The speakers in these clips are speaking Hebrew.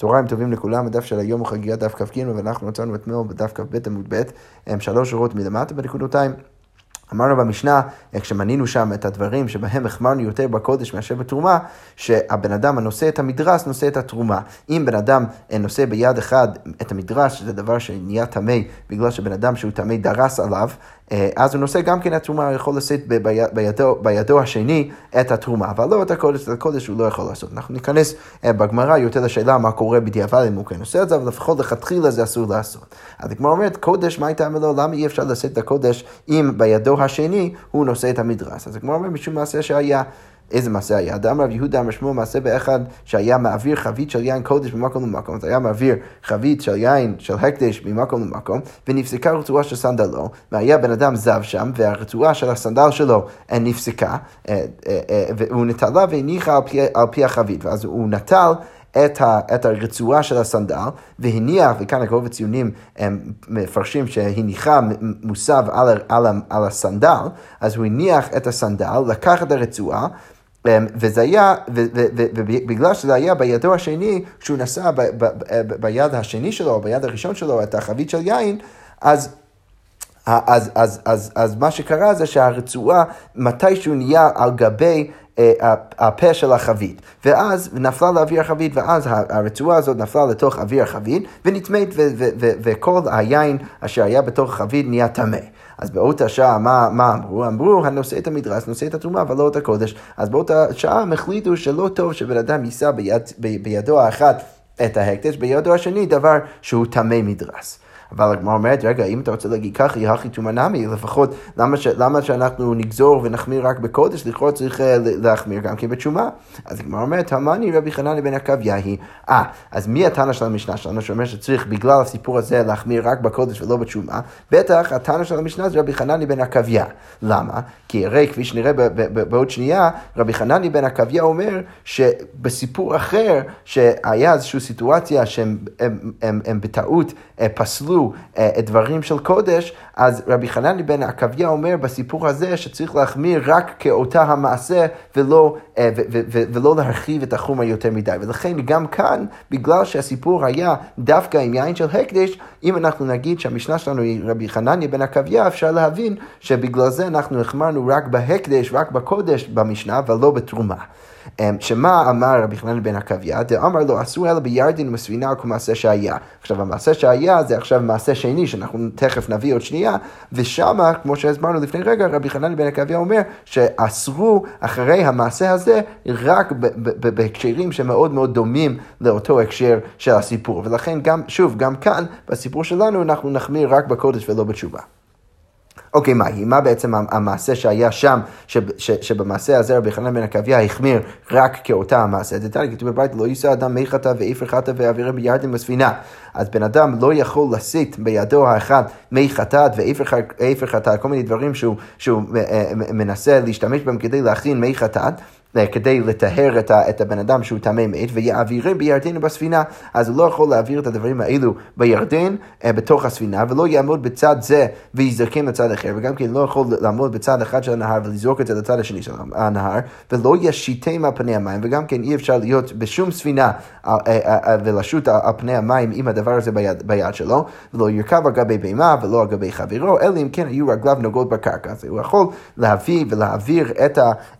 צהריים טובים לכולם, הדף של היום הוא חגיגת דף כ"ג, ואנחנו מצאנו אתמול בדף כ"ב עמוד ב', שלוש שורות מלמטה בנקודותיים. אמרנו במשנה, כשמנינו שם את הדברים שבהם החמרנו יותר בקודש מאשר בתרומה, שהבן אדם הנושא את המדרס נושא את התרומה. אם בן אדם נושא ביד אחד את המדרס, שזה דבר שנהיה טמא בגלל שבן אדם שהוא טמא דרס עליו, אה, אז הוא נושא גם כן התרומה, הוא יכול לשאת בידו, בידו השני את התרומה, אבל לא את הקודש, את הקודש הוא לא יכול לעשות. אנחנו ניכנס אה, בגמרא יותר לשאלה מה קורה בדיעבד אם הוא כן עושה את זה, אבל לפחות לכתחילה זה אסור לעשות. אז הגמרא אומרת, קודש, מה הייתה לו? למה אי אפשר לשאת את הקודש אם בידו השני הוא נושא את המדרס? אז הגמרא אומרת, משום מעשה שהיה. איזה מעשה היה? אדם רב יהודה אמר שמו מעשה באחד שהיה מעביר חבית של יין קודש ממקום למקום, אז היה מעביר חבית של יין של הקדש ממקום למקום, ונפסקה רצועה של סנדלו, והיה בן אדם זב שם, והרצועה של הסנדל שלו אה, נפסקה, אה, אה, והוא נטלה והניחה על פי, על פי החבית, ואז הוא נטל את, ה, את הרצועה של הסנדל, והניח, וכאן הקרוב הציונים הם מפרשים שהניחה מוסב על, על, על הסנדל, אז הוא הניח את הסנדל, לקח את הרצועה, וזה היה, ובגלל שזה היה בידו השני, כשהוא נשא ביד השני שלו, או ביד הראשון שלו, את החבית של יין, אז... אז, אז, אז, אז מה שקרה זה שהרצועה, מתישהו נהיה על גבי אה, הפה של החבית, ואז נפלה לאוויר החבית, ואז הרצועה הזאת נפלה לתוך אוויר החבית, ונטמאת, וכל היין אשר היה בתוך החבית נהיה טמא. אז באותה שעה, מה, מה אמרו? אמרו, הנושא את המדרס, נושא את התרומה, אבל לא את הקודש. אז באותה שעה הם החליטו שלא טוב שבן אדם יישא ביד, בידו האחת את ההקדש, בידו השני דבר שהוא טמא מדרס. אבל הגמרא אומרת, רגע, אם אתה רוצה להגיד ככה, יהכי טומאה נמי, לפחות, למה, ש, למה שאנחנו נגזור ונחמיר רק בקודש, לכאורה צריך אה, להחמיר גם כן בתשומה. אז הגמרא אומרת, המאני רבי חנני בן עקביה היא, אה, אז מי התנא של המשנה שלנו, שאומר שצריך בגלל הסיפור הזה להחמיר רק בקודש ולא בתשומה? בטח, התנא של המשנה זה רבי חנני בן עקביה. למה? כי הרי כפי שנראה בעוד שנייה, רבי חנני בן עקביה אומר שבסיפור אחר, שהיה איזושהי סיטואציה שהם הם, הם, הם, הם בטעות אה, פסלו אה, דברים של קודש, אז רבי חנני בן עקביה אומר בסיפור הזה שצריך להחמיר רק כאותה המעשה ולא, אה, ו- ו- ו- ולא להרחיב את החומר יותר מדי. ולכן גם כאן, בגלל שהסיפור היה דווקא עם יין של הקדש, אם אנחנו נגיד שהמשנה שלנו היא רבי חנניה בן עקביה, אפשר להבין שבגלל זה אנחנו החמרנו רק בהקדש, רק בקודש במשנה, ולא בתרומה. אמ, שמה אמר רבי חנן בן עקביה? דאמר לו, אסור אלא בירדין ובספינה כמעשה שהיה. עכשיו, המעשה שהיה זה עכשיו מעשה שני, שאנחנו תכף נביא עוד שנייה, ושמה, כמו שהסברנו לפני רגע, רבי חנן בן עקביה אומר שאסרו אחרי המעשה הזה רק בהקשרים שמאוד מאוד דומים לאותו הקשר של הסיפור. ולכן גם, שוב, גם כאן, בסיפור שלנו, אנחנו נחמיר רק בקודש ולא בתשובה. אוקיי, מה היא? מה בעצם המעשה שהיה שם, שבמעשה הזה רבי חנן בן עקביה החמיר רק כאותה המעשה? זה תנא כתוב בבית, לא יישא אדם מי חטא ואיפר חטא ואווירה בירדן בספינה. אז בן אדם לא יכול לשאת בידו האחד מי חטאת ואיפר חטאת, כל מיני דברים שהוא אה, אה, מנסה להשתמש בהם כדי להכין מי חטאת. אה, כדי לטהר את, את הבן אדם שהוא טמא מת, ויעבירם בירדן בספינה. אז הוא לא יכול להעביר את הדברים האלו בירדן, אה, בתוך הספינה, ולא יעמוד בצד זה ויזרקם לצד אחר, וגם כן לא יכול לעמוד בצד אחד של הנהר ולזרוק את זה לצד השני של הנהר, ולא ישיתם על פני המים, וגם כן אי אפשר להיות בשום ספינה אה, ולשוט על פני המים עם הדבר הזה ביד, ביד שלו, ולא ירכב על גבי בהמה ולא על גבי חברו, אלא אם כן היו רגליו נוגעות בקרקע. אז הוא יכול להביא ולהעביר את,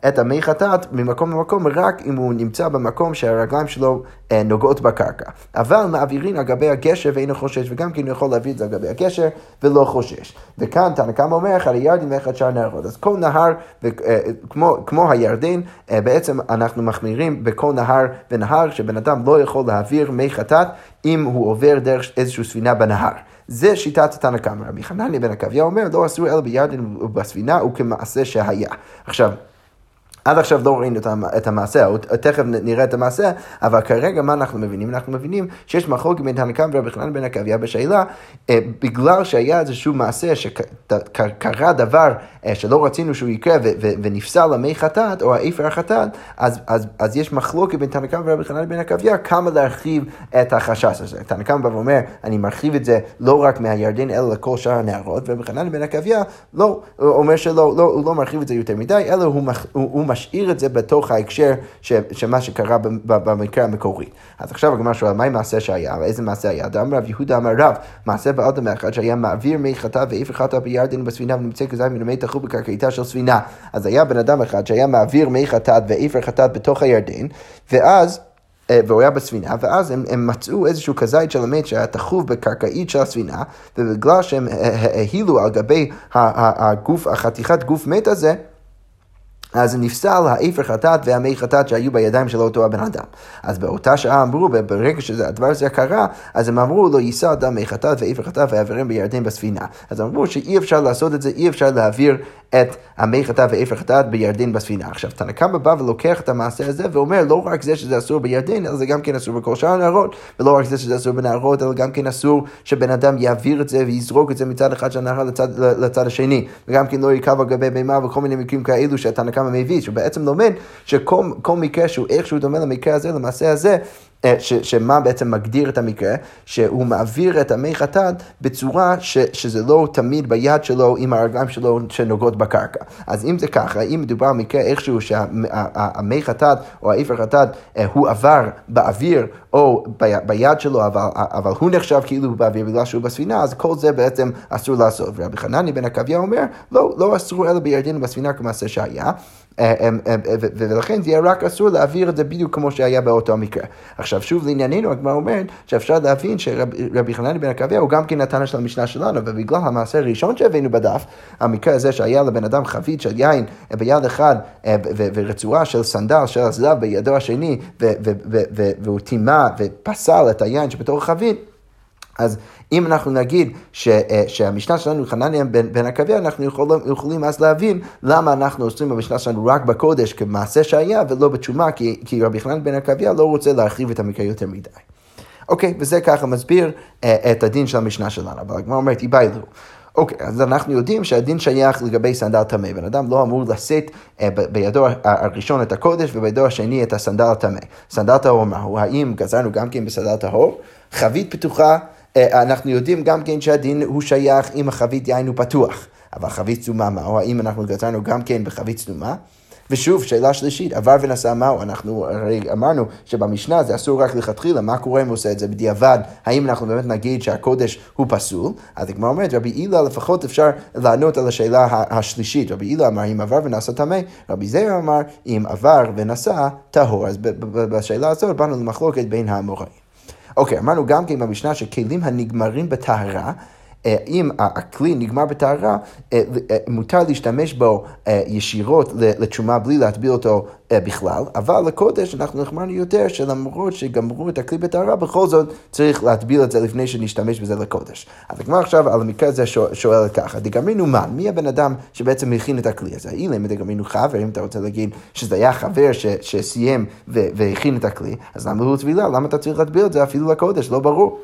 את המי חטאת ממקום למקום רק אם הוא נמצא במקום שהרגליים שלו אה, נוגעות בקרקע. אבל מעבירים על גבי הגשר ואינו חושש, וגם כן הוא יכול להביא את זה על גבי הגשר ולא חושש. וכאן תנא קמא אומר, אחד הירדן ואחד שאר נהרות. אז כל נהר, אה, כמו, כמו הירדן, אה, בעצם אנחנו מחמירים בכל נהר ונהר, שבן אדם לא יכול להעביר מי חטאת אם הוא עובר דרך איזושהי ספינה בנהר. זה שיטת תנא קמא. רבי חנניה בן עקביה אומר, לא אסור אלא בירדן ובספינה וכמעשה שהיה. עכשיו, עד עכשיו לא ראינו את המעשה, תכף נראה את המעשה, אבל כרגע מה אנחנו מבינים? אנחנו מבינים שיש מחלוקת בין תנא קמא ורבי חנן עקביה בשאלה, אה, בגלל שהיה איזשהו מעשה שקרה דבר אה, שלא רצינו שהוא יקרה ונפסל למי חטאת או האיפר החטאת, אז, אז, אז יש מחלוקת בין תנא קמא ורבי חנן עקביה כמה להרחיב את החשש הזה. תנא קמא בא ואומר, אני מרחיב את זה לא רק מהירדן אלא לכל שאר הנערות, ורבי חנן בן עקביה לא, אומר שלא, לא, הוא לא מרחיב את זה יותר מדי, אלא הוא, הוא, הוא משאיר את זה בתוך ההקשר של מה שקרה במקרה המקורי. אז עכשיו הגמרא שואל, מה מעשה שהיה? איזה מעשה היה? דאמר רב יהודה אמר רב, מעשה באדם אחד שהיה מעביר מי חטא ואיפה חטא בירדן בספינה ונמצא כזין מנמי תחו בקרקעיתה של ספינה. אז היה בן אדם אחד שהיה מעביר מי חטאת ואיפה חטאת בתוך הירדן, ואז... אה, והוא היה בספינה, ואז הם, הם מצאו איזשהו כזית של המת שהיה תחוב בקרקעית של הספינה, ובגלל שהם העילו על גבי הגוף, החתיכת גוף מת הזה, אז נפסל האפר חטאת והמי חטאת שהיו בידיים של אותו הבן אדם. אז באותה שעה אמרו, ברגע שהדבר הזה קרה, אז הם אמרו לא יישא אדם מי חטאת ואפר חטאת ויעברם בירדן בספינה. אז אמרו שאי אפשר לעשות את זה, אי אפשר להעביר את המי חטאת ואפר חטאת בירדן בספינה. עכשיו, תנא קמא בא ולוקח את המעשה הזה ואומר, לא רק זה שזה אסור בירדן, אלא זה גם כן אסור בכל שאר הנהרות, ולא רק זה שזה אסור בנהרות, אלא גם כן אסור שבן אדם יעביר את זה ויזרוק את זה מצד אחד של הנהר לצד, לצד השני, וגם כן לא יקב על גבי בהמה וכל מיני מקרים כאלו שהתנא כמה מביא, שהוא בעצם לומד שכל מקרה שהוא איכשהו דומה למקרה הזה, למעשה הזה, ש, שמה בעצם מגדיר את המקרה, שהוא מעביר את המי חטאת בצורה ש, שזה לא תמיד ביד שלו עם הרגליים שלו שנוגעות בקרקע. אז אם זה ככה, אם מדובר על מקרה איכשהו שהמי חטאת או האיפר חטאת אה, הוא עבר באוויר או ב, ביד שלו, אבל, אבל הוא נחשב כאילו באוויר בגלל שהוא בספינה, אז כל זה בעצם אסור לעשות. ורבי חנני בן עקביה אומר, לא, לא אסור אלא בירדן בספינה כמעשה שהיה. אה, אה, אה, ולכן זה יהיה רק אסור להעביר את זה בדיוק כמו שהיה באותו מקרה. עכשיו שוב לענייננו, הגמרא אומרת שאפשר להבין שרבי חנני בן עקביה הוא גם כן נתן של המשנה שלנו, ובגלל המעשה הראשון שהבאנו בדף, המקרה הזה שהיה לבן אדם חבית של יין ביד אחד ורצועה של סנדל של הזלב בידו השני, והוא טימא ופסל את היין שבתור החבית, אז אם אנחנו נגיד ש, אה, שהמשנה שלנו חנניה בן, בן עקביה, אנחנו יכולים, יכולים אז להבין למה אנחנו עושים במשנה שלנו רק בקודש כמעשה שהיה ולא בתשומה, כי, כי רבי חנן בן עקביה לא רוצה להרחיב את המקרה יותר מדי. אוקיי, וזה ככה מסביר אה, את הדין של המשנה שלנו, אבל הגמרא אומרת, איבאילו. אוקיי, אז אנחנו יודעים שהדין שייך לגבי סנדל טמא. בן אדם לא אמור לשאת אה, בידו הראשון את הקודש ובידו השני את הסנדל הטמא. סנדל טהור מהו? האם גזרנו גם כן בסנדל טהור? חבית פתוחה אנחנו יודעים גם כן שהדין הוא שייך אם החבית יין הוא פתוח. אבל חבית צדומה מהו? האם אנחנו גזרנו גם כן בחבית צדומה? ושוב, שאלה שלישית, עבר ונסע מהו? אנחנו הרי אמרנו שבמשנה זה אסור רק לכתחילה, מה קורה אם הוא עושה את זה בדיעבד? האם אנחנו באמת נגיד שהקודש הוא פסול? אז הגמרא אומרת, רבי הילה לפחות אפשר לענות על השאלה השלישית. רבי הילה אמר, אם עבר ונסע טמא, רבי זרע אמר, אם עבר ונסע טהור. אז בשאלה הזאת באנו למחלוקת בין האמוראים. אוקיי, אמרנו גם כן במשנה שכלים הנגמרים בטהרה, אם הכלי נגמר בטהרה, אה, אה, מותר להשתמש בו ישירות לתשומה בלי להטביל אותו בכלל, אבל לקודש אנחנו נחמרנו יותר שלמרות שגמרו את הכלי בטהרה, בכל זאת צריך להטביל את זה לפני שנשתמש בזה לקודש. אז הגמר עכשיו על המקרה הזה שואלת ככה, דגמרינו מן, מי הבן אדם שבעצם הכין את הכלי הזה? אילם דגמרינו חבר, אם אתה רוצה להגיד שזה היה חבר ש, שסיים והכין את הכלי, אז למה הוא טבילה? למה אתה צריך להטביל את זה אפילו לקודש? לא ברור.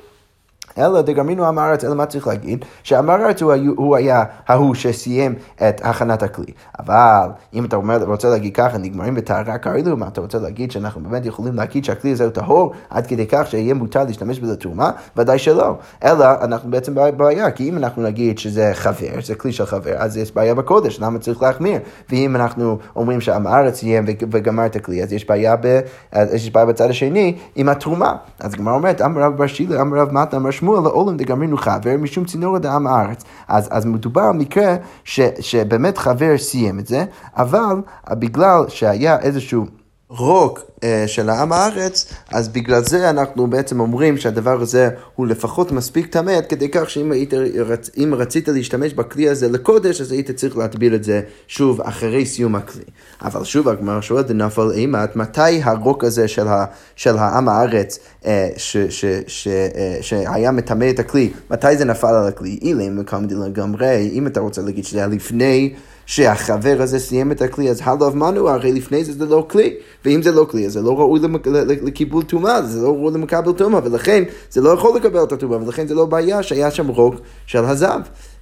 אלא דגרמינו עם הארץ, אלא מה צריך להגיד? שעם הארץ הוא, הוא היה ההוא שסיים את הכנת הכלי. אבל אם אתה אומר, רוצה להגיד ככה, נגמרים בטהרה כאלו, מה אתה רוצה להגיד שאנחנו באמת יכולים להגיד שהכלי הזה הוא טהור עד כדי כך שיהיה מותר להשתמש בזה תרומה? ודאי שלא. אלא אנחנו בעצם בבעיה, כי אם אנחנו נגיד שזה חבר, זה כלי של חבר, אז יש בעיה בקודש, למה צריך להחמיר? ואם אנחנו אומרים שעם הארץ סיים וגמר את הכלי, אז יש בעיה, ב, אז יש בעיה בצד השני עם התרומה. אז הגמרא אומרת, אמר רב בר שילה, אמר רב מתנה, אמר שמואל לעולם דגמרינו חבר משום צינור דעם הארץ. אז, אז מדובר על מקרה ש, שבאמת חבר סיים את זה, אבל בגלל שהיה איזשהו... רוק אה, של העם הארץ, אז בגלל זה אנחנו בעצם אומרים שהדבר הזה הוא לפחות מספיק טמא, עד כדי כך שאם היית, רצ, רצית להשתמש בכלי הזה לקודש, אז היית צריך להטביל את זה שוב אחרי סיום הכלי. אבל שוב הגמרא שואלת נפל אימת, מתי הרוק הזה של, ה, של העם הארץ אה, ש, ש, ש, אה, שהיה מטמא את הכלי, מתי זה נפל על הכלי? אילם מקמדי לגמרי, אם אתה רוצה להגיד שזה היה לפני שהחבר הזה סיים את הכלי, אז הלאו מנו, הרי לפני זה זה לא כלי, ואם זה לא כלי, אז זה לא ראוי לקיבול טומאה, זה לא ראוי למקבל טומאה, ולכן זה לא יכול לקבל את הטומאה, ולכן זה לא בעיה שהיה שם רוק של הזב.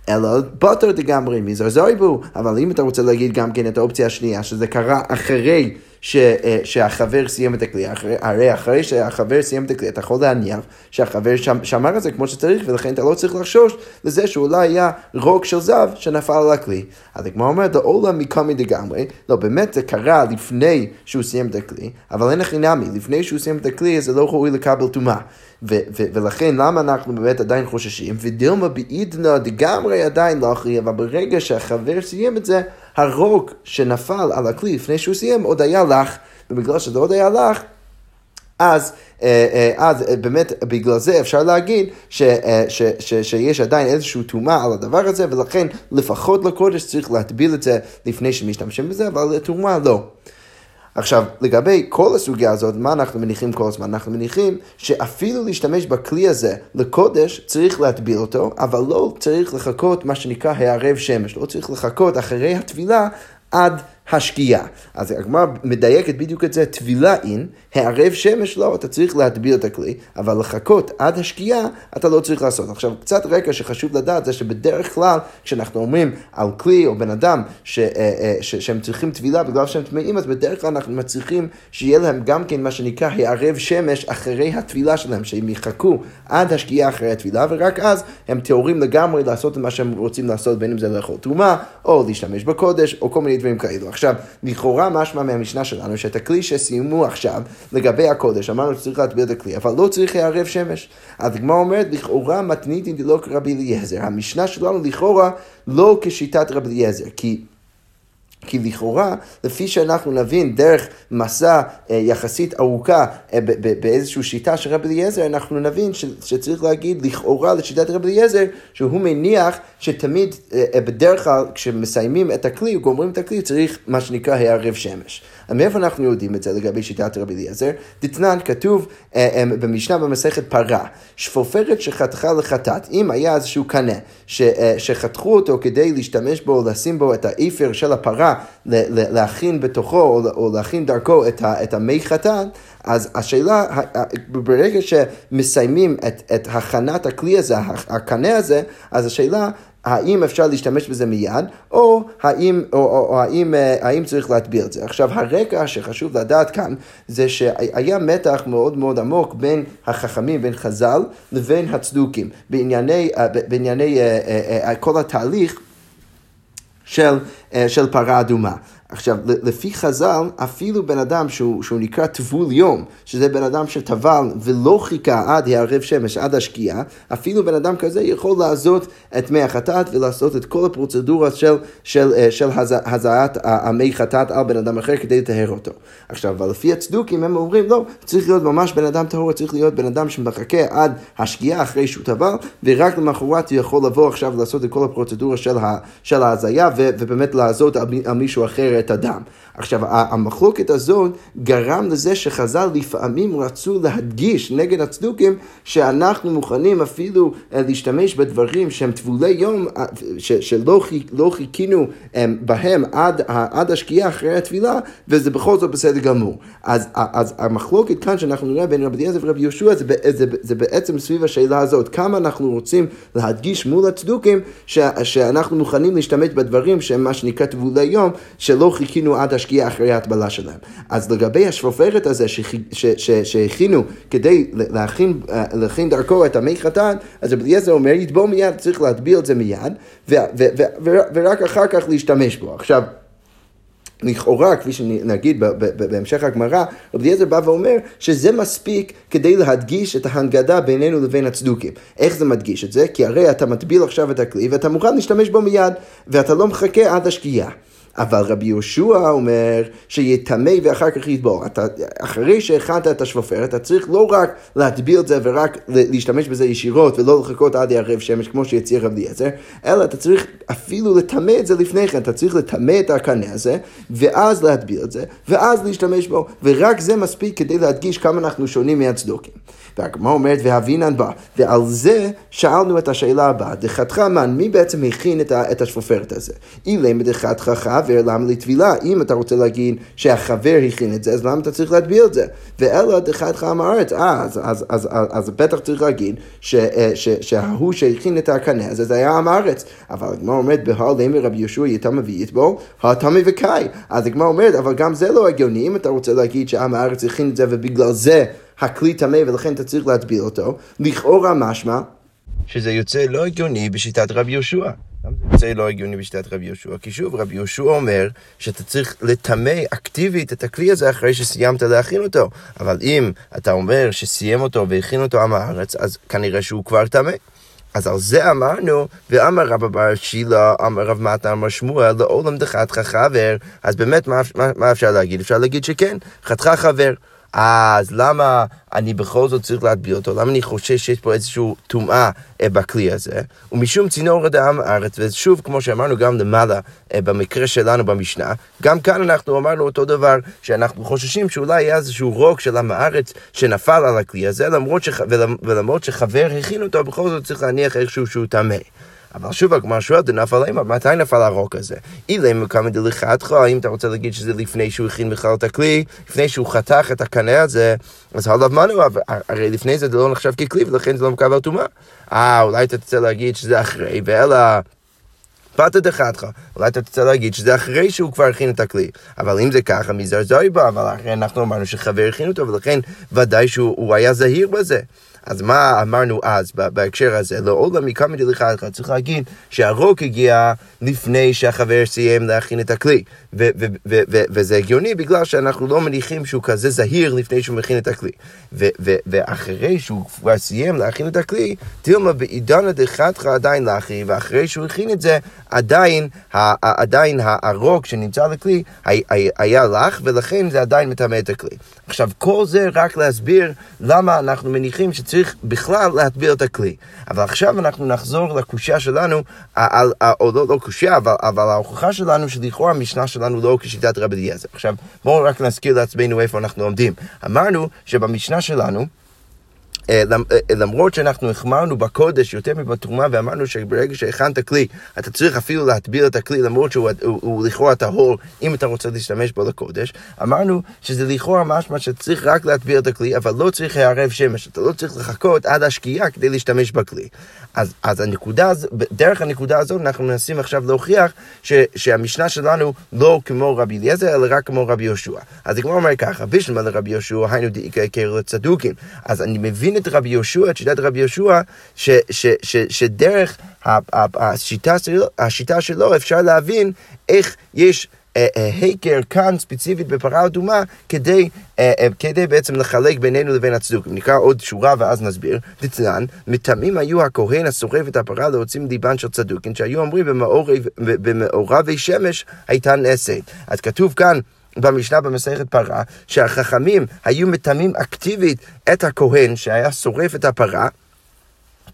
אלא בטר דגמרי מזרזרי בו, אבל אם אתה רוצה להגיד גם כן את האופציה השנייה, שזה קרה אחרי ש, אה, שהחבר סיים את הכלי, הרי אחרי שהחבר סיים את הכלי, אתה יכול להניח שהחבר שמר את זה כמו שצריך, ולכן אתה לא צריך לחשוש לזה שאולי היה רוק של זב שנפל על הכלי. אז הגמרא אומרת, לעולם מקומי לגמרי, לא, באמת זה קרה לפני שהוא סיים את הכלי, אבל אין הכי נמי, לפני שהוא סיים את הכלי זה לא ראוי לקבל טומאה. ולכן למה אנחנו באמת עדיין חוששים? ודילמה בעידנא דגמרי עדיין לא אחרי, אבל ברגע שהחבר סיים את זה, הרוק שנפל על הכלי לפני שהוא סיים עוד היה לך, ובגלל שזה עוד היה לך, אז, אה, אה, אז אה, באמת בגלל זה אפשר להגיד ש, ש, ש, שיש עדיין איזושהי טומאה על הדבר הזה, ולכן לפחות לקודש צריך להטביל את זה לפני שמשתמשים בזה, אבל לטומאה לא. עכשיו, לגבי כל הסוגיה הזאת, מה אנחנו מניחים כל הזמן? אנחנו מניחים שאפילו להשתמש בכלי הזה לקודש, צריך להטביל אותו, אבל לא צריך לחכות מה שנקרא הערב שמש, לא צריך לחכות אחרי הטבילה עד השקיעה. אז הגמרא מדייקת בדיוק את זה, טבילה אין, הערב שמש לא, אתה צריך להטביל את הכלי, אבל לחכות עד השקיעה אתה לא צריך לעשות. עכשיו, קצת רקע שחשוב לדעת זה שבדרך כלל, כשאנחנו אומרים על כלי או בן אדם ש, אה, אה, ש, שהם צריכים טבילה בגלל שהם טמאים, אז בדרך כלל אנחנו מצליחים שיהיה להם גם כן מה שנקרא הערב שמש אחרי הטבילה שלהם, שהם יחכו עד השקיעה אחרי הטבילה, ורק אז הם טהורים לגמרי לעשות את מה שהם רוצים לעשות, בין אם זה לאכול תרומה, או להשתמש בקודש, או כל מיני דברים כאלו. עכשיו, לכאורה משמע מהמשנה שלנו שאת הכלי שסיימו עכשיו לגבי הקודש, אמרנו שצריך להטביע את הכלי, אבל לא צריך לערב שמש. אז הגמרא אומרת, לכאורה מתניתי דלא כרבי אליעזר. המשנה שלנו לכאורה לא כשיטת רבי אליעזר, כי... כי לכאורה, לפי שאנחנו נבין דרך מסע אה, יחסית ארוכה אה, באיזושהי שיטה של רבי אליעזר, אנחנו נבין שצריך להגיד לכאורה לשיטת רבי אליעזר, שהוא מניח שתמיד, אה בדרך כלל, כשמסיימים את הכלי, גומרים את הכלי, צריך מה שנקרא הערב שמש. מאיפה אנחנו יודעים את זה לגבי שיטת רבי אליעזר? דתנן כתוב אה, אה, במשנה במסכת פרה, שפופרת שחתכה לחטאת, אם היה איזשהו קנה אה, שחתכו אותו כדי להשתמש בו, לשים בו את האיפר של הפרה, להכין בתוכו או להכין דרכו את המי חטאת, אז השאלה, ברגע שמסיימים את, את הכנת הכלי הזה, הקנה הזה, אז השאלה האם אפשר להשתמש בזה מיד, או האם, או, או, או האם, אה, האם צריך להטביע את זה. עכשיו, הרקע שחשוב לדעת כאן, זה שהיה מתח מאוד מאוד עמוק בין החכמים, בין חז"ל, לבין הצדוקים, בענייני, אה, בענייני אה, כל התהליך של, של פרה אדומה. עכשיו, לפי חז"ל, אפילו בן אדם שהוא, שהוא נקרא טבול יום, שזה בן אדם שטבל ולא חיכה עד הערב שמש, עד השקיעה, אפילו בן אדם כזה יכול לעזות את מי החטאת ולעשות את כל הפרוצדורה של, של, של, של הזעת המי חטאת על בן אדם אחר כדי לטהר אותו. עכשיו, אבל לפי הצדוקים הם אומרים, לא, צריך להיות ממש בן אדם טהור, צריך להיות בן אדם שמחכה עד השקיעה אחרי שהוא טבל, ורק למחרת הוא יכול לבוא עכשיו לעשות את כל הפרוצדורה של ההזיה, ובאמת לעזות על מישהו אחר את הדם. עכשיו, המחלוקת הזאת גרם לזה שחז"ל לפעמים רצו להדגיש נגד הצדוקים שאנחנו מוכנים אפילו אה, להשתמש בדברים שהם טבולי יום, אה, שלא לא חיכינו אה, בהם עד, עד השקיעה אחרי התפילה, וזה בכל זאת בסדר גמור. אז, אז המחלוקת כאן שאנחנו נראה בין רבי אליעזר ורבי יהושע זה, זה, זה בעצם סביב השאלה הזאת, כמה אנחנו רוצים להדגיש מול הצדוקים ש, שאנחנו מוכנים להשתמש בדברים שהם מה שנקרא טבולי יום, שלא חיכינו עד השקיעה אחרי ההטבלה שלהם. אז לגבי השפופרת הזה שהכינו כדי להכין, אה, להכין דרכו את המי חתן, אז רבי אליעזר אומר, יטבול מיד, צריך להטביל את זה מיד, ורק אחר כך להשתמש בו. עכשיו, לכאורה, כפי שנגיד בהמשך הגמרא, רבי אליעזר בא ואומר שזה מספיק כדי להדגיש את ההנגדה בינינו לבין הצדוקים. איך זה מדגיש את זה? כי הרי אתה מטביל עכשיו את הכלי ואתה מוכן להשתמש בו מיד, ואתה לא מחכה עד השקיעה. אבל רבי יהושע אומר שיטמא ואחר כך יטבול. אתה, אחרי שהכנת את השפופרת, אתה צריך לא רק להטביל את זה ורק להשתמש בזה ישירות ולא לחכות עד יערב שמש כמו שהציע רבי אליעזר, אלא אתה צריך אפילו לטמא את זה לפני כן, אתה צריך לטמא את הקנה הזה, ואז להטביל את זה, ואז להשתמש בו, ורק זה מספיק כדי להדגיש כמה אנחנו שונים מהצדוקים. והגמרא אומרת, והבינן בא, ועל זה שאלנו את השאלה הבאה, דחתך מן, מי בעצם הכין את השפופרת הזה? אילם דחת חכב לחבר, למה לטבילה? אם אתה רוצה להגיד שהחבר הכין את זה, אז למה אתה צריך להטביל את זה? ואלא דחתך עם הארץ. אה, אז, אז, אז, אז, אז בטח צריך להגיד אה, שההוא שהכין את הקנה הזה, זה היה עם הארץ. אבל הגמרא אומרת, בהר לימי רבי יהושע יתה מביא בו, התמי וקאי. אז הגמרא אומרת, אבל גם זה לא הגיוני, אם אתה רוצה להגיד שעם הארץ הכין את זה ובגלל זה הכלי טמא ולכן אתה צריך להטביל אותו, לכאורה משמע שזה יוצא לא הגיוני בשיטת רבי יהושע. למה זה יוצא לא הגיוני בשיטת רבי יהושע? כי שוב, רבי יהושע אומר שאתה צריך לטמא אקטיבית את הכלי הזה אחרי שסיימת להכין אותו. אבל אם אתה אומר שסיים אותו והכין אותו עם הארץ, אז כנראה שהוא כבר טמא. אז על זה אמרנו, ואמר רבא בר שילה, אמר רב מתן, אמר שמואל, לעולם דחתך חבר, אז באמת מה, מה, מה אפשר להגיד? אפשר להגיד שכן, חתך חבר. אז למה אני בכל זאת צריך להטביע אותו? למה אני חושש שיש פה איזושהי טומאה אה, בכלי הזה? ומשום צינור אדם הארץ, ושוב, כמו שאמרנו גם למעלה, אה, במקרה שלנו במשנה, גם כאן אנחנו אמרנו אותו דבר, שאנחנו חוששים שאולי יהיה איזשהו רוק של עם הארץ שנפל על הכלי הזה, למרות שח... ולמרות שחבר הכין אותו, בכל זאת צריך להניח איכשהו שהוא טמא. אבל שוב הגמר שואלת, נפל עליהם, מתי נפל הרוק הזה? אילם מקמא דלכתך, האם אתה רוצה להגיד שזה לפני שהוא הכין בכלל את הכלי, לפני שהוא חתך את הקנה הזה, אז עליו מנו, הרי לפני זה זה לא נחשב ככלי ולכן זה לא מקבל טומאה. אה, אולי אתה תרצה להגיד שזה אחרי, ואלא... פתא דחתך, אולי אתה תרצה להגיד שזה אחרי שהוא כבר הכין את הכלי. אבל אם זה ככה, מזרזרי בא, אבל אנחנו אמרנו שחבר הכין אותו, ולכן ודאי שהוא היה זהיר בזה. אז מה אמרנו אז בהקשר הזה? לעולם מקמא דלכתך, צריך להגיד שהרוק הגיע לפני שהחבר סיים להכין את הכלי. וזה הגיוני בגלל שאנחנו לא מניחים שהוא כזה זהיר לפני שהוא מכין את הכלי. ואחרי שהוא כבר סיים להכין את הכלי, תלמה בעידנא דחתך עדיין להכין, ואחרי שהוא הכין את זה, עדיין, עדיין הרוק שנמצא לכלי היה לך, ולכן זה עדיין מטמא את הכלי. עכשיו, כל זה רק להסביר למה אנחנו מניחים שצריך בכלל להטביע את הכלי. אבל עכשיו אנחנו נחזור לקושייה שלנו, על, או לא, לא קושייה, אבל, אבל ההוכחה שלנו שלכאורה המשנה שלנו לא כשיטת רבי אליעזר. עכשיו, בואו רק נזכיר לעצמנו איפה אנחנו עומדים. אמרנו שבמשנה שלנו, למרות שאנחנו החמרנו בקודש יותר מבתרומה ואמרנו שברגע שהכנת כלי אתה צריך אפילו להטביל את הכלי למרות שהוא לכאורה טהור אם אתה רוצה להשתמש בו לקודש אמרנו שזה לכאורה משמע שצריך רק להטביל את הכלי אבל לא צריך הערב שמש אתה לא צריך לחכות עד השקיעה כדי להשתמש בכלי אז, אז הנקודה, דרך הנקודה הזאת אנחנו מנסים עכשיו להוכיח ש, שהמשנה שלנו לא כמו רבי אליעזר, אלא רק כמו רבי יהושע. אז הגמרא אומר ככה, בשלמה לרבי יהושע, היינו דאיקר לצדוקים. אז אני מבין את רבי יהושע, את שיטת רבי יהושע, שדרך השיטה, השיטה שלו אפשר להבין איך יש... היכר כאן ספציפית בפרה אדומה כדי, כדי בעצם לחלק בינינו לבין הצדוקים. נקרא עוד שורה ואז נסביר. דתנן, מטמאים היו הכהן השורף את הפרה להוציא מליבן של צדוקים, שהיו אומרים במעורבי שמש הייתה נעשית. אז כתוב כאן במשנה במסכת פרה, שהחכמים היו מטמאים אקטיבית את הכהן שהיה שורף את הפרה.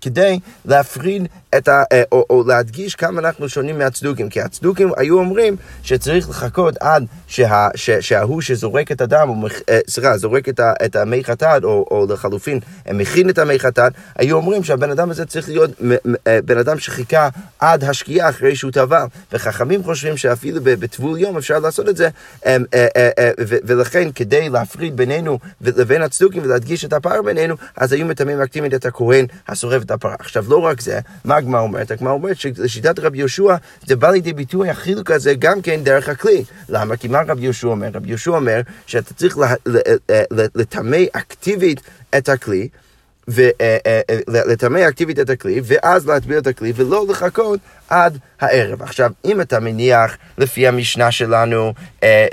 כדי להפריד את ה... אה, או, או להדגיש כמה אנחנו שונים מהצדוקים. כי הצדוקים היו אומרים שצריך לחכות עד שה, ש, שההוא שזורק את הדם, אה, סליחה, זורק את, את המי חטאת, או, או לחלופין, מכין את המי חטאת, היו אומרים שהבן אדם הזה צריך להיות אה, בן אדם שחיכה עד השקיעה אחרי שהוא טבל. וחכמים חושבים שאפילו בטבול יום אפשר לעשות את זה, ולכן כדי להפריד בינינו לבין הצדוקים ולהדגיש את הפער בינינו, אז היו מטמאים אקטימית את הכהן השורף את הפרה. עכשיו, לא רק זה, מה הגמרא אומרת? הגמרא אומרת שלשיטת רבי יהושע זה בא לידי ביטוי החילוק הזה גם כן דרך הכלי. למה? כי מה רבי יהושע אומר? רבי יהושע אומר שאתה צריך לטמא אקטיבית את הכלי. ולטמא אקטיבית את הכלי, ואז להטביע את הכלי, ולא לחכות עד הערב. עכשיו, אם אתה מניח לפי המשנה שלנו,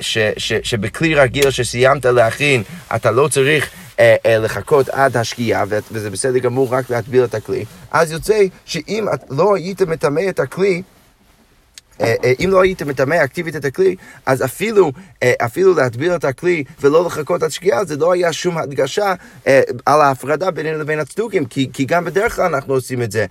ש, ש, שבכלי רגיל שסיימת להכין, אתה לא צריך אה, אה, לחכות עד השקיעה, וזה בסדר גמור רק להטביל את הכלי, אז יוצא שאם לא היית מטמא את הכלי, אה, אה, אם לא היית מטמא אקטיבית את הכלי, אז אפילו, אה, אפילו להטביל את הכלי ולא לחכות עד שקיעה, זה לא היה שום הדגשה על ההפרדה בינינו לבין הצדוקים, כי, כי גם בדרך כלל אנחנו עושים את זה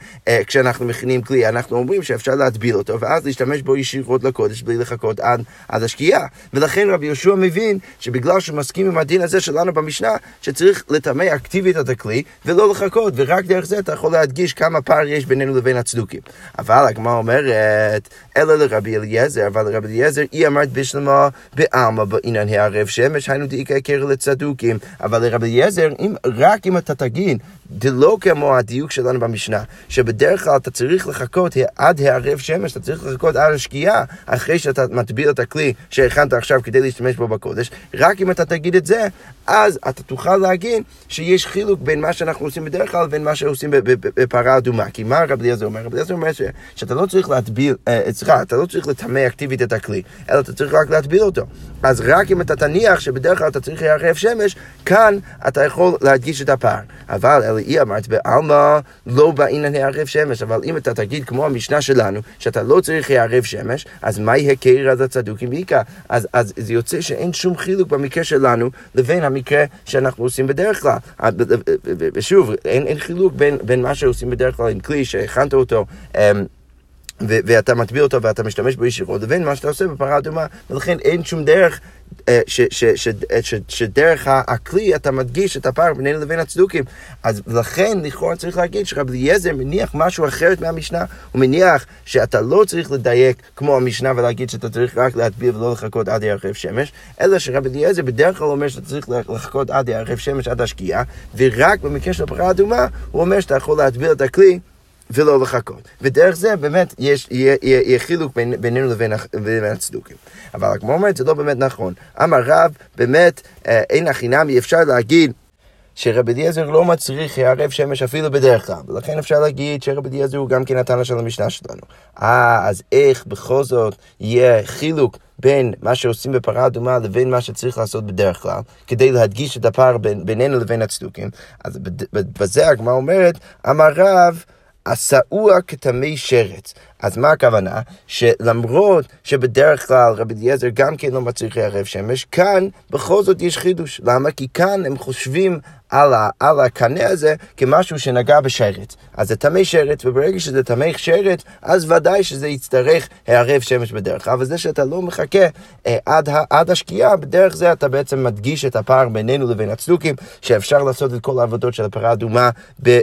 כשאנחנו מכינים כלי, אנחנו אומרים שאפשר להטביל אותו, ואז להשתמש בו ישירות לקודש בלי לחכות עד, עד השקיעה. ולכן רבי יהושע מבין שבגלל שהוא מסכים עם הדין הזה שלנו במשנה, שצריך לטמא אקטיבית את הכלי ולא לחכות, ורק דרך זה אתה יכול להדגיש כמה פער יש בינינו לבין הצדוקים. אבל הגמרא אומרת, אלא לרבי אליעזר, אבל לרבי אליעזר היא אמרת בשלמה בעלמא בעניין הערב שמש, היינו דאיקה קרא לצדוקים. אבל לרבי אליעזר, רק אם אתה תגיד, זה לא כמו הדיוק שלנו במשנה, שבדרך כלל אתה צריך לחכות עד הערב שמש, אתה צריך לחכות עד השקיעה, אחרי שאתה מטביל את הכלי שהכנת עכשיו כדי להשתמש בו בקודש, רק אם אתה תגיד את זה, אז אתה תוכל להגיד שיש חילוק בין מה שאנחנו עושים בדרך כלל לבין מה שעושים בפרה אדומה. כי מה רבי אליעזר אומר? רבי אליעזר אומר שאתה לא צריך להטביל, אה, סליחה, אתה לא צריך לטמא אקטיבית את הכלי, אלא אתה צריך רק להטביל אותו. אז רק אם אתה תניח שבדרך כלל אתה צריך ירח שמש, כאן אתה יכול להדגיש את הפער. אבל אלא היא אמרת בעלמא לא בעניין הערב שמש, אבל אם אתה תגיד כמו המשנה שלנו, שאתה לא צריך הערב שמש, אז מהי הקרע לצדוקים בעיקר? אז, אז זה יוצא שאין שום חילוק במקרה שלנו לבין המקרה שאנחנו עושים בדרך כלל. ושוב, אין, אין חילוק בין, בין מה שעושים בדרך כלל עם כלי שהכנת אותו. אמ, ואתה מטביע אותו ואתה משתמש בו ישירות, לבין מה שאתה עושה בפרה אדומה, ולכן אין שום דרך אה, שדרך הכלי אתה מדגיש את הפער בינינו לבין הצדוקים. אז לכן לכאורה צריך להגיד שרבי אליעזר מניח משהו אחרת מהמשנה, הוא מניח שאתה לא צריך לדייק כמו המשנה ולהגיד שאתה צריך רק להטביע ולא לחכות עד ירחב שמש, אלא שרבי אליעזר בדרך כלל אומר שאתה צריך לחכות עד ירחב שמש עד השקיעה, ורק במקרה של הפרה אדומה הוא אומר שאתה יכול להטביע את הכלי ולא לחכות. ודרך זה באמת יש, יהיה, יהיה, יהיה חילוק בין, בינינו לבין, לבין הצדוקים. אבל הגמרא אומרת, זה לא באמת נכון. אמר רב, באמת, אה, אין הכי נמי, אפשר להגיד שרבי אליעזר לא מצריך הערב שמש אפילו בדרך כלל, ולכן אפשר להגיד שרבי אליעזר הוא גם כן התנא של המשנה שלנו. אה, אז איך בכל זאת יהיה חילוק בין מה שעושים בפרה אדומה לבין מה שצריך לעשות בדרך כלל, כדי להדגיש את הפער בין, בינינו לבין הצדוקים? אז בזה הגמרא אומרת, אמר רב, עשאוה כתמי שרץ. אז מה הכוונה? שלמרות שבדרך כלל רבי אליעזר גם כן לא מצריך ערב שמש, כאן בכל זאת יש חידוש. למה? כי כאן הם חושבים על, ה, על הקנה הזה כמשהו שנגע בשרץ. אז זה טמא שרץ, וברגע שזה טמא שרץ, אז ודאי שזה יצטרך הערב שמש בדרך כלל. אבל זה שאתה לא מחכה אה, עד, עד השקיעה, בדרך זה אתה בעצם מדגיש את הפער בינינו לבין הצדוקים, שאפשר לעשות את כל העבודות של הפרה האדומה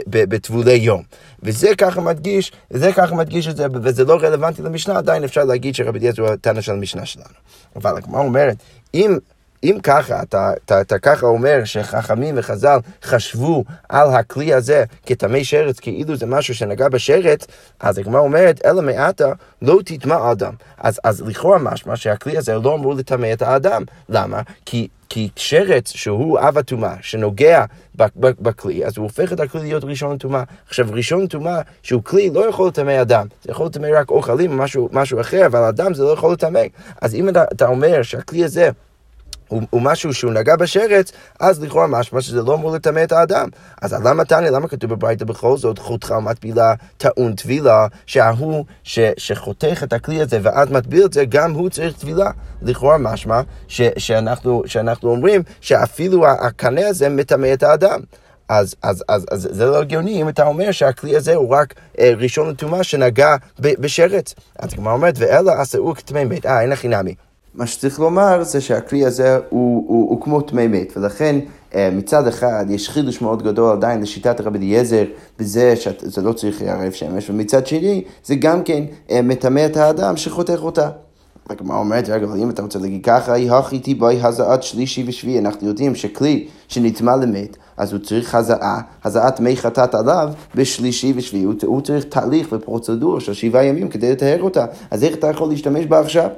בטבולי יום. וזה ככה מדגיש, וזה ככה מדגיש את זה, וזה לא רלוונטי למשנה, עדיין אפשר להגיד שרבי אליעזר הוא הטענה של המשנה שלנו. אבל הגמרא אומרת, אם אם ככה, אתה, אתה, אתה ככה אומר שחכמים וחז"ל חשבו על הכלי הזה כטמא שרץ, כאילו זה משהו שנגע בשרץ, אז הגמרא אומרת, אלא מעטה לא תטמע אדם. אז, אז לכאורה משמע שהכלי הזה לא אמור לטמא את האדם. למה? כי כי שרץ שהוא אב הטומאה, שנוגע בכלי, אז הוא הופך את הכלי להיות ראשון לטומאה. עכשיו, ראשון לטומאה, שהוא כלי, לא יכול לטמא אדם. זה יכול לטמא רק אוכלים או משהו, משהו אחר, אבל אדם זה לא יכול לטמא. אז אם אתה, אתה אומר שהכלי הזה... הוא, הוא משהו שהוא נגע בשרץ, אז לכאורה משמע שזה לא אמור לטמא את האדם. אז למה תניא, למה כתוב בברייתא בכל זאת, חותך ומטבילה טעון טבילה, שההוא ש, שחותך את הכלי הזה ואז מטביל את זה, גם הוא צריך טבילה. לכאורה משמע ש, שאנחנו, שאנחנו אומרים שאפילו הקנה הזה מטמא את האדם. אז, אז, אז, אז זה לא הגיוני אם אתה אומר שהכלי הזה הוא רק אה, ראשון לטומאה שנגע בשרץ. אז הגמרא אומרת, ואלה עשאו כתמי מת. אה, אין הכי נמי. מה שצריך לומר זה שהכלי הזה הוא, הוא, הוא כמו טמא מת, ולכן אה, מצד אחד יש חידוש מאוד גדול עדיין לשיטת רבי אליעזר בזה שזה לא צריך לערב שמש, ומצד שני זה גם כן אה, מטמא את האדם שחותך אותה. הגמרא אומרת, רגע, אבל אם אתה רוצה להגיד ככה, היא הכי תיבואי הזעת שלישי ושביעי. אנחנו יודעים שכלי שנטמע למת, אז הוא צריך הזעה, הזעת מי חטאת עליו בשלישי ושביעי. הוא צריך תהליך ופרוצדורה של שבעה ימים כדי לטהר אותה. אז איך אתה יכול להשתמש בה עכשיו?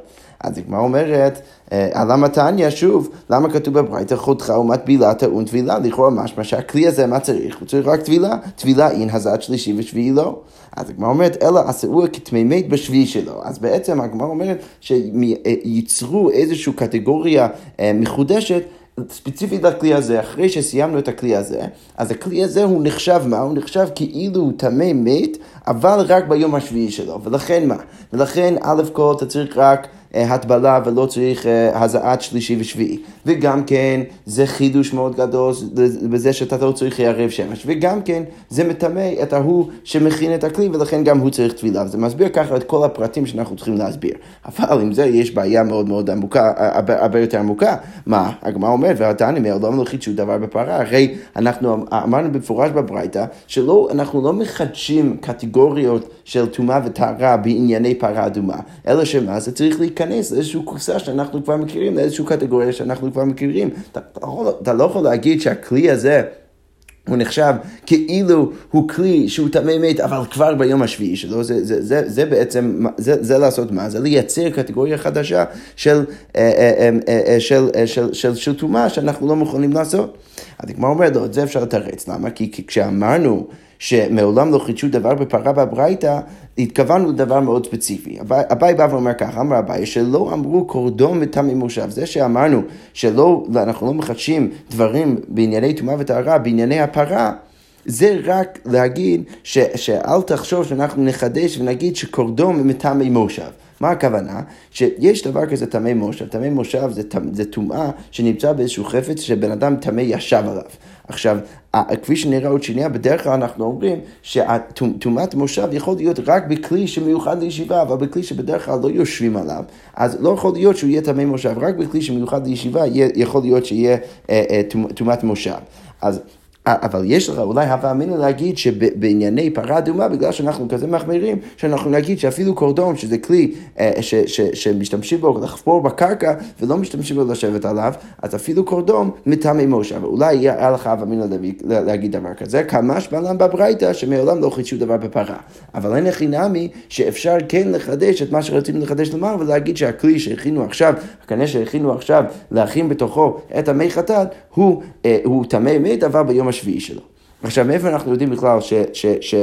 אז הגמרא אומרת, על אה, המתניא, שוב, למה כתוב בברייתא חותך ומטבילה טעון טבילה? לכאורה משמע שהכלי הזה, מה צריך? הוא צריך רק טבילה. טבילה אין הזעת שלישי ושביעי לא. אז הגמרא אומרת, אלא עשהו כתמי מת בשביעי שלו. אז בעצם הגמרא אומרת שייצרו איזושהי קטגוריה אה, מחודשת. ספציפית לכלי הזה, אחרי שסיימנו את הכלי הזה, אז הכלי הזה הוא נחשב מה? הוא נחשב כאילו הוא טמא מת, אבל רק ביום השביעי שלו. ולכן מה? ולכן א' כל אתה צריך רק הטבלה ולא צריך הזעת שלישי ושביעי. וגם כן, זה חידוש מאוד גדול בזה שאתה לא צריך ערב שמש. וגם כן, זה מטמא את ההוא שמכין את הכלי, ולכן גם הוא צריך טבילה. זה מסביר ככה את כל הפרטים שאנחנו צריכים להסביר. אבל עם זה יש בעיה מאוד מאוד עמוקה, הרבה יותר עמוקה. מה? הגמרא אומרת, והתניא מעולם לא חידשו דבר בפרה. הרי אנחנו אמרנו במפורש בברייתא, שאנחנו לא מחדשים קטגוריות של טומאה וטהרה בענייני פרה אדומה, אלא שמה? זה צריך להיכנס לאיזושהי קופסה שאנחנו כבר מכירים, לאיזושהי קטגוריה שאנחנו כבר מכירים. אתה, אתה לא יכול להגיד שהכלי הזה... הוא נחשב כאילו הוא כלי שהוא טמא מת, אבל כבר ביום השביעי שלו, זה, זה, זה, זה בעצם, זה, זה לעשות מה? זה לייצר קטגוריה חדשה של טומאה שאנחנו לא מוכנים לעשות. אז הגמרא אומרת לו, את זה אפשר לתרץ, למה? כי כשאמרנו שמעולם לא חידשו דבר בפרה בברייתא, התכוונו לדבר מאוד ספציפי. אביי בא ואומר ככה, אמר אביי, שלא אמרו קורדום וטמא מושב. זה שאמרנו שלא, אנחנו לא מחדשים דברים בענייני טומאה וטהרה, בענייני הפרה, זה רק להגיד ש, שאל תחשוב שאנחנו נחדש ונגיד שקורדום ומטמא מושב. מה הכוונה? שיש דבר כזה טמא מושב. טמא מושב זה טומאה שנמצא באיזשהו חפץ שבן אדם טמא ישב עליו. עכשיו, כפי שנראה עוד שנייה, בדרך כלל אנחנו אומרים שטומאת מושב יכול להיות רק בכלי שמיוחד לישיבה, אבל בכלי שבדרך כלל לא יושבים עליו, אז לא יכול להיות שהוא יהיה טמא מושב, רק בכלי שמיוחד לישיבה יכול להיות שיהיה טומאת מושב. אז אבל יש לך אולי הווה אמינא להגיד שבענייני פרה אדומה, בגלל שאנחנו כזה מחמירים, שאנחנו נגיד שאפילו קורדון, שזה כלי אה, ש, ש, שמשתמשים בו לחפור בקרקע ולא משתמשים בו לשבת עליו, אז אפילו קורדון מטעמי משה. ואולי יהיה לך הווה אמינא להגיד דבר כזה, כמה שבלם בברייתא שמעולם לא חידשו דבר בפרה. אבל אין הכי נמי שאפשר כן לחדש את מה שרצינו לחדש למעלה ולהגיד שהכלי שהכינו עכשיו, הקנה שהכינו עכשיו להכין בתוכו את המי חטאת, אה, הוא טמא מת, אבל ביום השביעי שלו. עכשיו, מאיפה אנחנו יודעים בכלל ש... ש, ש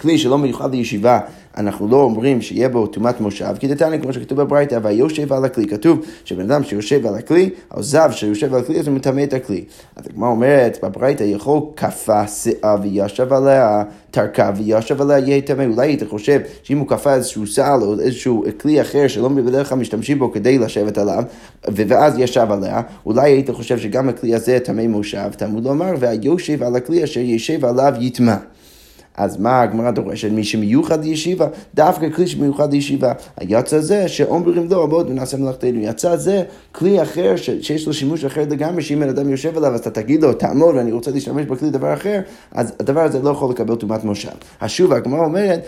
כלי שלא מיוחד לישיבה, אנחנו לא אומרים שיהיה בו טומאת מושב, כי דתניא, כמו שכתוב בברייתא, ויושב על הכלי. כתוב שבן אדם שיושב על הכלי, או זב שיושב על הכלי, אז הוא מטמא את הכלי. אז הגמרא אומרת, בברייתא יכול כפה שאה וישב עליה, תרקה וישב עליה יהיה טמא. אולי היית חושב שאם הוא כפה איזשהו סל או איזשהו כלי אחר שלא בדרך כלל משתמשים בו כדי לשבת עליו, ואז ישב עליה, אולי היית חושב שגם הכלי הזה טמא מושב, תלמוד לומר, והיושב על הכלי אשר ישב עליו יטמע. אז מה הגמרא דורשת? מי שמיוחד לישיבה, דווקא כלי שמיוחד לישיבה. היצא זה שאומרים לו עבוד ונעשה מלאכתנו. יצא זה כלי אחר ש, שיש לו שימוש אחר לגמרי, שאם בן אדם יושב עליו אז אתה תגיד לו, תעמוד ואני רוצה להשתמש בכלי דבר אחר, אז הדבר הזה לא יכול לקבל טומאת מושב. אז שוב, הגמרא אומרת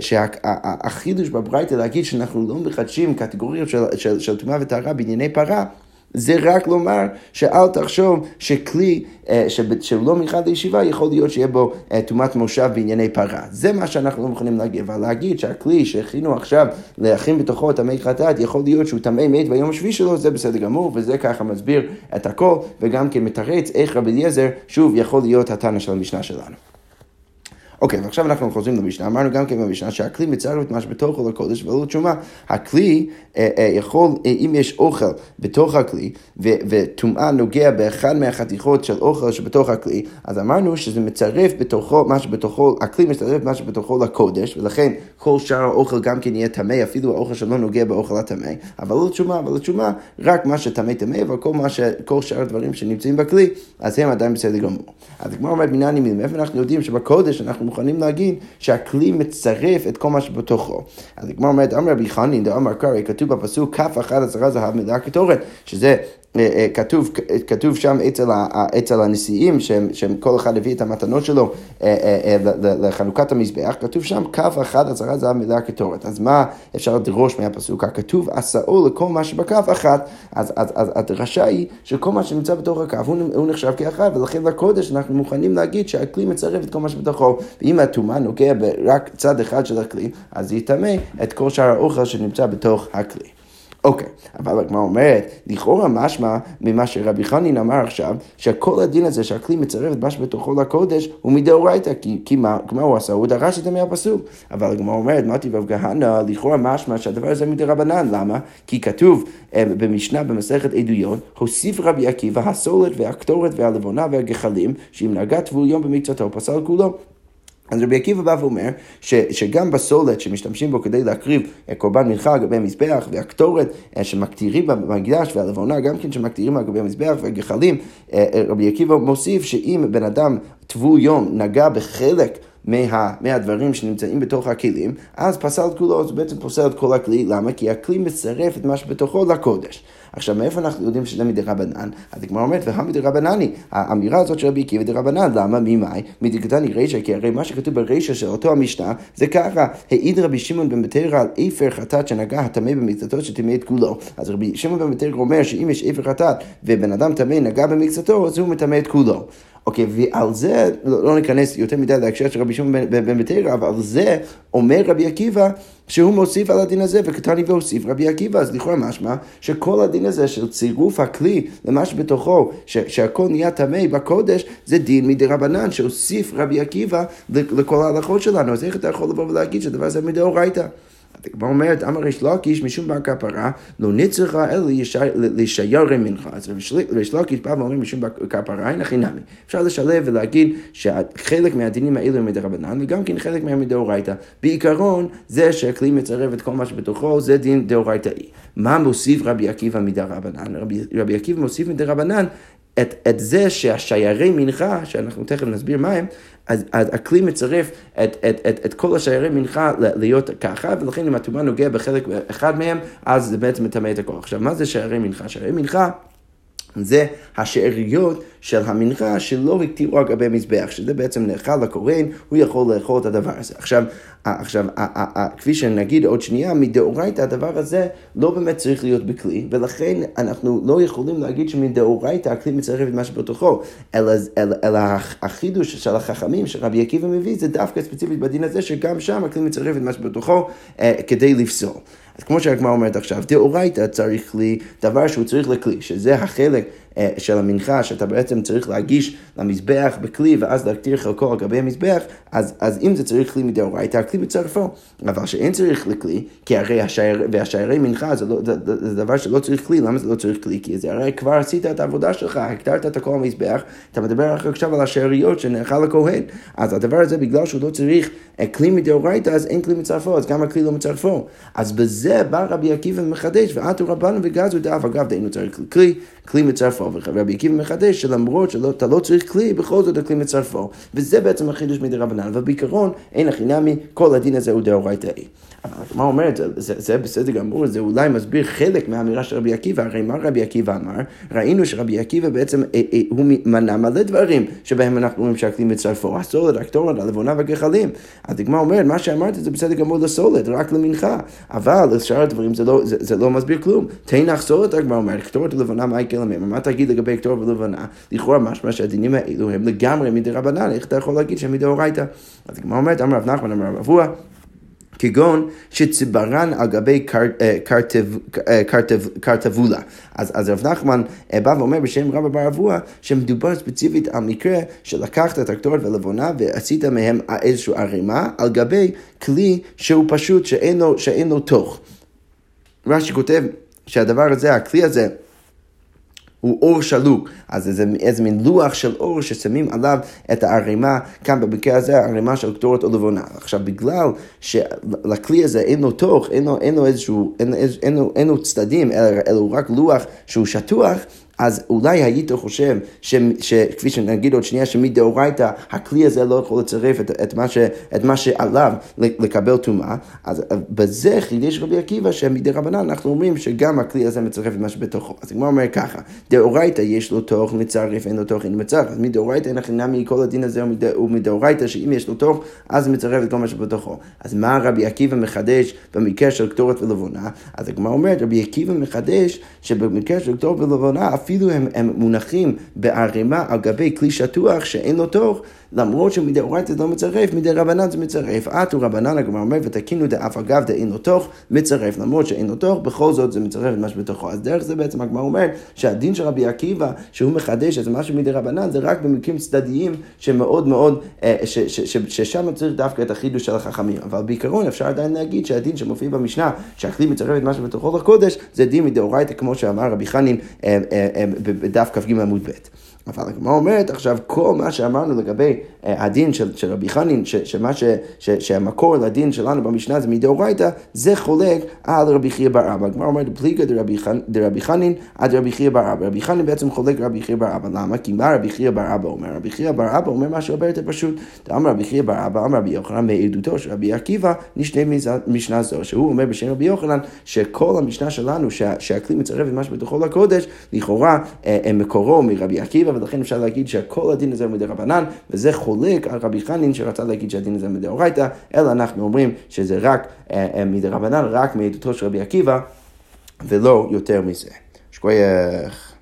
שהחידוש בברייתא להגיד שאנחנו לא מחדשים קטגוריות של טומאה וטהרה בענייני פרה, זה רק לומר שאל תחשוב שכלי אה, שהוא לא מיוחד לישיבה, יכול להיות שיהיה בו אה, טומאת מושב בענייני פרה. זה מה שאנחנו לא מוכנים להגיד, אבל להגיד שהכלי שהכינו עכשיו להכין בתוכו את המי חטאת, יכול להיות שהוא טמא מת ביום השביעי שלו, זה בסדר גמור, וזה ככה מסביר את הכל, וגם כן מתרץ איך רבי אליעזר, שוב, יכול להיות התנא של המשנה שלנו. אוקיי, ועכשיו אנחנו חוזרים למשנה, אמרנו גם כן במשנה שהכלי מצרף את מה שבתוכו לקודש ולא תשומה. הכלי אה, אה, יכול, אה, אם יש אוכל בתוך הכלי, וטומאה נוגע באחד מהחתיכות של אוכל שבתוך הכלי, אז אמרנו שזה מצרף בתוכו, מה שבתוכו, הכלי מצרף מה שבתוכו לקודש, ולכן כל שאר האוכל גם כן יהיה טמא, אפילו האוכל שלא נוגע באוכל הטמא, אבל לא תשומה, אבל תשומה, רק מה שטמא טמא, אבל כל, ש, כל שאר הדברים שנמצאים בכלי, אז הם עדיין בסדר גמור. אז הגמרא אומרת, מנהל ימין, מאיפה אנחנו יודעים שבקודש אנחנו מוכנים להגיד שהכלי מצרף את כל מה שבתוכו. אז הגמרא אומרת, אמר רבי חנין דאמר קרעי, כתוב בפסוק כף אחת עשרה זהב מידה כתורת, שזה כתוב, כתוב שם אצל, אצל הנשיאים, שהם, שהם כל אחד הביא את המתנות שלו אה, לחנוכת המזבח, כתוב שם כף אחת עשרה זהב מילה קטורת. אז מה אפשר לדרוש מהפסוק? הכתוב עשאו לכל מה שבכף אחת. אז, אז, אז הדרשה היא שכל מה שנמצא בתוך הכף הוא, הוא נחשב כאחד, ולכן לקודש אנחנו מוכנים להגיד שהכלי מצרף את כל מה שבתוכו. ואם הטומאה נוגע רק צד אחד של הכלי, אז זה יטמא את כל שאר האוכל שנמצא בתוך הכלי. אוקיי, אבל הגמרא אומרת, לכאורה משמע ממה שרבי חנין אמר עכשיו, שכל הדין הזה שהכלי מצרף את מה שבתוכו לקודש הוא מדאורייתא, כי, כי מה, מה הוא עשה? הוא דרש את זה מהפסוק. אבל הגמרא אומרת, מתי רב כהנא, לכאורה משמע שהדבר הזה מדרבנן, למה? כי כתוב אה, במשנה במסכת עדויות, הוסיף רבי עקיבא הסולת והקטורת והלבונה והגחלים, שאם נגע טבול יום במקצתו פסל כולו. אז רבי עקיבא בא ואומר ש, שגם בסולת שמשתמשים בו כדי להקריב קורבן מנחה על גבי המזבח והקטורת אה, שמקטירים במקדש והלבונה גם כן שמקטירים על גבי המזבח והגחלים, אה, אה, רבי עקיבא מוסיף שאם בן אדם טבול יום נגע בחלק מה, מהדברים שנמצאים בתוך הכלים, אז פסל את כולו, אז הוא בעצם פוסל את כל הכלי, למה? כי הכלי מצרף את מה שבתוכו לקודש. עכשיו, מאיפה אנחנו יודעים שזה מדי רבנן? אז הגמרא אומרת, והמדי רבנני, האמירה הזאת של רבי עקיבא דרבנן, למה? ממאי? מדקתני רישא, כי הרי מה שכתוב ברישא של אותו המשנה, זה ככה, העיד רבי שמעון בן בתרא על איפר חטאת שנגע הטמא במקצתו שטימא את כולו. אז רבי שמעון בן בתרא אומר שאם יש איפר חטאת ובן אדם טמא נגע במקצתו, אז הוא מטמא את כולו. אוקיי, ועל זה, לא, לא ניכנס יותר מדי להקשר של רבי שמעון בן בתרא, אבל על זה אומר רבי עקיבא שהוא מוסיף על הדין הזה, וקטני והוסיף רבי עקיבא, אז לכאורה משמע שכל הדין הזה של צירוף הכלי למה שבתוכו, ש- שהכל נהיה טמא בקודש, זה דין מדי רבנן, שהוסיף רבי עקיבא לכל ההלכות שלנו, אז איך אתה יכול לבוא ולהגיד שהדבר הזה מדאורייתא? הגמרא אומרת, אמר ריש לקיש משום בר כפרה, לא נצרכה אלא לשיירי מנחה. אז ריש לקיש בא ואומר משום בר כפרה, אין הכי נמי. אפשר לשלב ולהגיד שחלק מהדינים האלו הם מדרבנן, וגם כן חלק מהם מדאורייתא. בעיקרון, זה שהכלי מצרף את כל מה שבתוכו, זה דין דאורייתאי. מה מוסיף רבי עקיבא מדרבנן? רבי, רבי עקיבא מוסיף מדרבנן את, את זה שהשיירי מנחה, שאנחנו תכף נסביר מה הם, אז, אז הכלי מצרף את, את, את, את כל השיירי מנחה להיות ככה, ולכן אם הטומאה נוגע בחלק אחד מהם, אז זה בעצם מטמא את הכל. עכשיו, מה זה שיירי מנחה? שיירי מנחה... זה השאריות של המנחה שלא הקטירו על גבי מזבח, שזה בעצם נאכל לכהן, הוא יכול לאכול את הדבר הזה. עכשיו, עכשיו כפי שנגיד עוד שנייה, מדאורייתא הדבר הזה לא באמת צריך להיות בכלי, ולכן אנחנו לא יכולים להגיד שמדאורייתא הכלי מצרף את מה שבתוכו, אלא, אלא, אלא החידוש של החכמים שרבי עקיבא מביא זה דווקא ספציפית בדין הזה, שגם שם הכלי מצרף את מה שבתוכו אה, כדי לפסול. אז כמו שהגמרא אומרת עכשיו, דאורייתא צריך לי דבר שהוא צריך לכלי, שזה החלק אה, של המנחה שאתה בעצם צריך להגיש למזבח בכלי ואז להקטיר חלקו על גבי המזבח, אז, אז אם זה צריך כלי מדאורייתא, הכלי מצרפו. אבל שאין צריך לכלי, כי הרי השיירי, והשיירי מנחה זה, לא, זה, זה דבר שלא צריך כלי, למה זה לא צריך כלי? כי זה הרי כבר עשית את העבודה שלך, הקטרת את הכל המזבח, אתה מדבר עכשיו על השאריות שנאכל לכהן. אז הדבר הזה, בגלל שהוא לא צריך אה, כלי מדאורייתא, אז אין כלי מצרפו, אז גם הכלי לא מצרפו. אז בזה בא רבי עקיבא מחדש, ועטו רבנו וגזו דאף, אגב, דהיינו צריך כלי, כלי מצרפו. ורבי עקיבא מחדש שלמרות שאתה לא צריך כלי, בכל זאת הכלי מצרפו. וזה בעצם החידוש מדי רבנן, אבל בעיקרון אין הכי נמי, כל הדין הזה הוא דאורייתאי. מה אומרת, זה, זה בסדר גמור, זה אולי מסביר חלק מהאמירה של רבי עקיבא, הרי מה רבי עקיבא אמר? ראינו שרבי עקיבא בעצם, אה, אה, הוא מנה מלא דברים שבהם אנחנו רואים שהכלי מצרפו, הסולד, הקטורת, הלבונה והגחלים. אז הגמרא אומרת, מה שאמרת זה בסדר גמור לסולד, רק למנחה, אבל לשאר הדברים זה לא, זה, זה לא מסביר כלום. תנח סולד, הגמרא אומרת, קטורת ולבנה, מה יקרה להם? מה תגיד לגבי קטורת ולבנה? לכאורה משמע שהדינים האלו הם לגמרי מדי רבנן, איך אתה יכול להגיד שהם מדאורייתא? אז הגמרא אומרת, אמר רב נחמן, אמר רב אבוה, כגון שציברן על גבי קרטבולה. אז, רב נחמן בא ואומר בשם רבא בר אבוה שמדובר ספציפית על מקרה שלקחת את הקטורת ולבונה ועשית מהם איזושהי ערימה על גבי כלי שהוא פשוט שאין לו תוך. רש"י כותב שהדבר הזה, הכלי הזה, הוא אור שלוק, אז איזה, איזה מין לוח של אור ששמים עליו את הערימה, כאן במקרה הזה הערימה של קטורת או לבונה. עכשיו בגלל שלכלי הזה אין לו תוך, אין לו, אין לו איזשהו, אין, אין, אין, לו, אין לו צדדים, אלא הוא רק לוח שהוא שטוח, אז אולי היית חושב, ש, ש, כפי שנגיד עוד שנייה, שמדאורייתא הכלי הזה לא יכול לצרף את, את, מה, ש, את מה שעליו לקבל טומאה, אז בזה חידש רבי עקיבא שמדי רבנן אנחנו אומרים שגם הכלי הזה מצרף את מה שבתוכו. אז הגמרא אומר ככה, דאורייתא יש לו תוך מצרף, אין לו תוך, אין מצרף. אז מדאורייתא אין הכי נמי כל הדין הזה הוא מדאורייתא שאם יש לו תוך, אז מצרף את כל מה שבתוכו. אז מה רבי עקיבא מחדש במקרה של קטורת ולבונה? אז הגמרא אומרת, רבי עקיבא מחדש שבמקרה של קטורת ולבונה, אפילו הם, הם מונחים בערימה על גבי כלי שטוח שאין לו תוך, למרות שמדאורייתא לא מצרף, מדי רבנן זה מצרף. עטו רבנן הגמרא אומר ותקינו דאף אגב דאין לו תוך, מצרף. למרות שאין לו תוך, בכל זאת זה מצרף את מה שבתוכו. אז דרך זה בעצם הגמרא אומר שהדין של רבי עקיבא, שהוא מחדש את משהו מדי רבנן, זה רק במקרים צדדיים שמאוד מאוד, אה, ששם צריך דווקא את החידוש של החכמים. אבל בעיקרון אפשר עדיין להגיד שהדין שמופיע במשנה, שהכלי מצרף את מה שבתוכו לקודש, זה דין מדאורייתא כמו שאמר רבי חנין אה, אה, בדף כ"ג עמוד ב'. אבל הגמרא אומרת עכשיו, כל מה שאמרנו לגבי אה, הדין של, של רבי חנין, ש, שמה ש, ש, שהמקור לדין שלנו במשנה זה מדאורייתא, זה חולק על רבי חייא בר אבא. הגמרא אומרת, פליגא דרבי חנין עד רבי חייא בר אבא. רבי חנין בעצם חולק רבי חייא בר אבא. למה? כי מה רבי חייא בר אבא אומר? רבי חייא בר אבא אומר משהו הרבה יותר פשוט. אמר רבי חייא בר אבא, אמר רבי יוחנן בעדותו של רבי עקיבא, נשנה משנה זו, שהוא אומר בשם רבי יוחנן, שכל המשנה שלנו, שה, שהכלי מצרף את מה שבתוכו לקודש, לכאורה אה, מקורו מרבי עקיבא, ולכן אפשר להגיד שכל הדין הזה הוא מדי רבנן, וזה חולק על רבי חנין שרצה להגיד שהדין הזה מדאורייתא, אלא אנחנו אומרים שזה רק אה, אה, מדי רבנן, רק מעדותו של רבי עקיבא, ולא יותר מזה. שכוייך.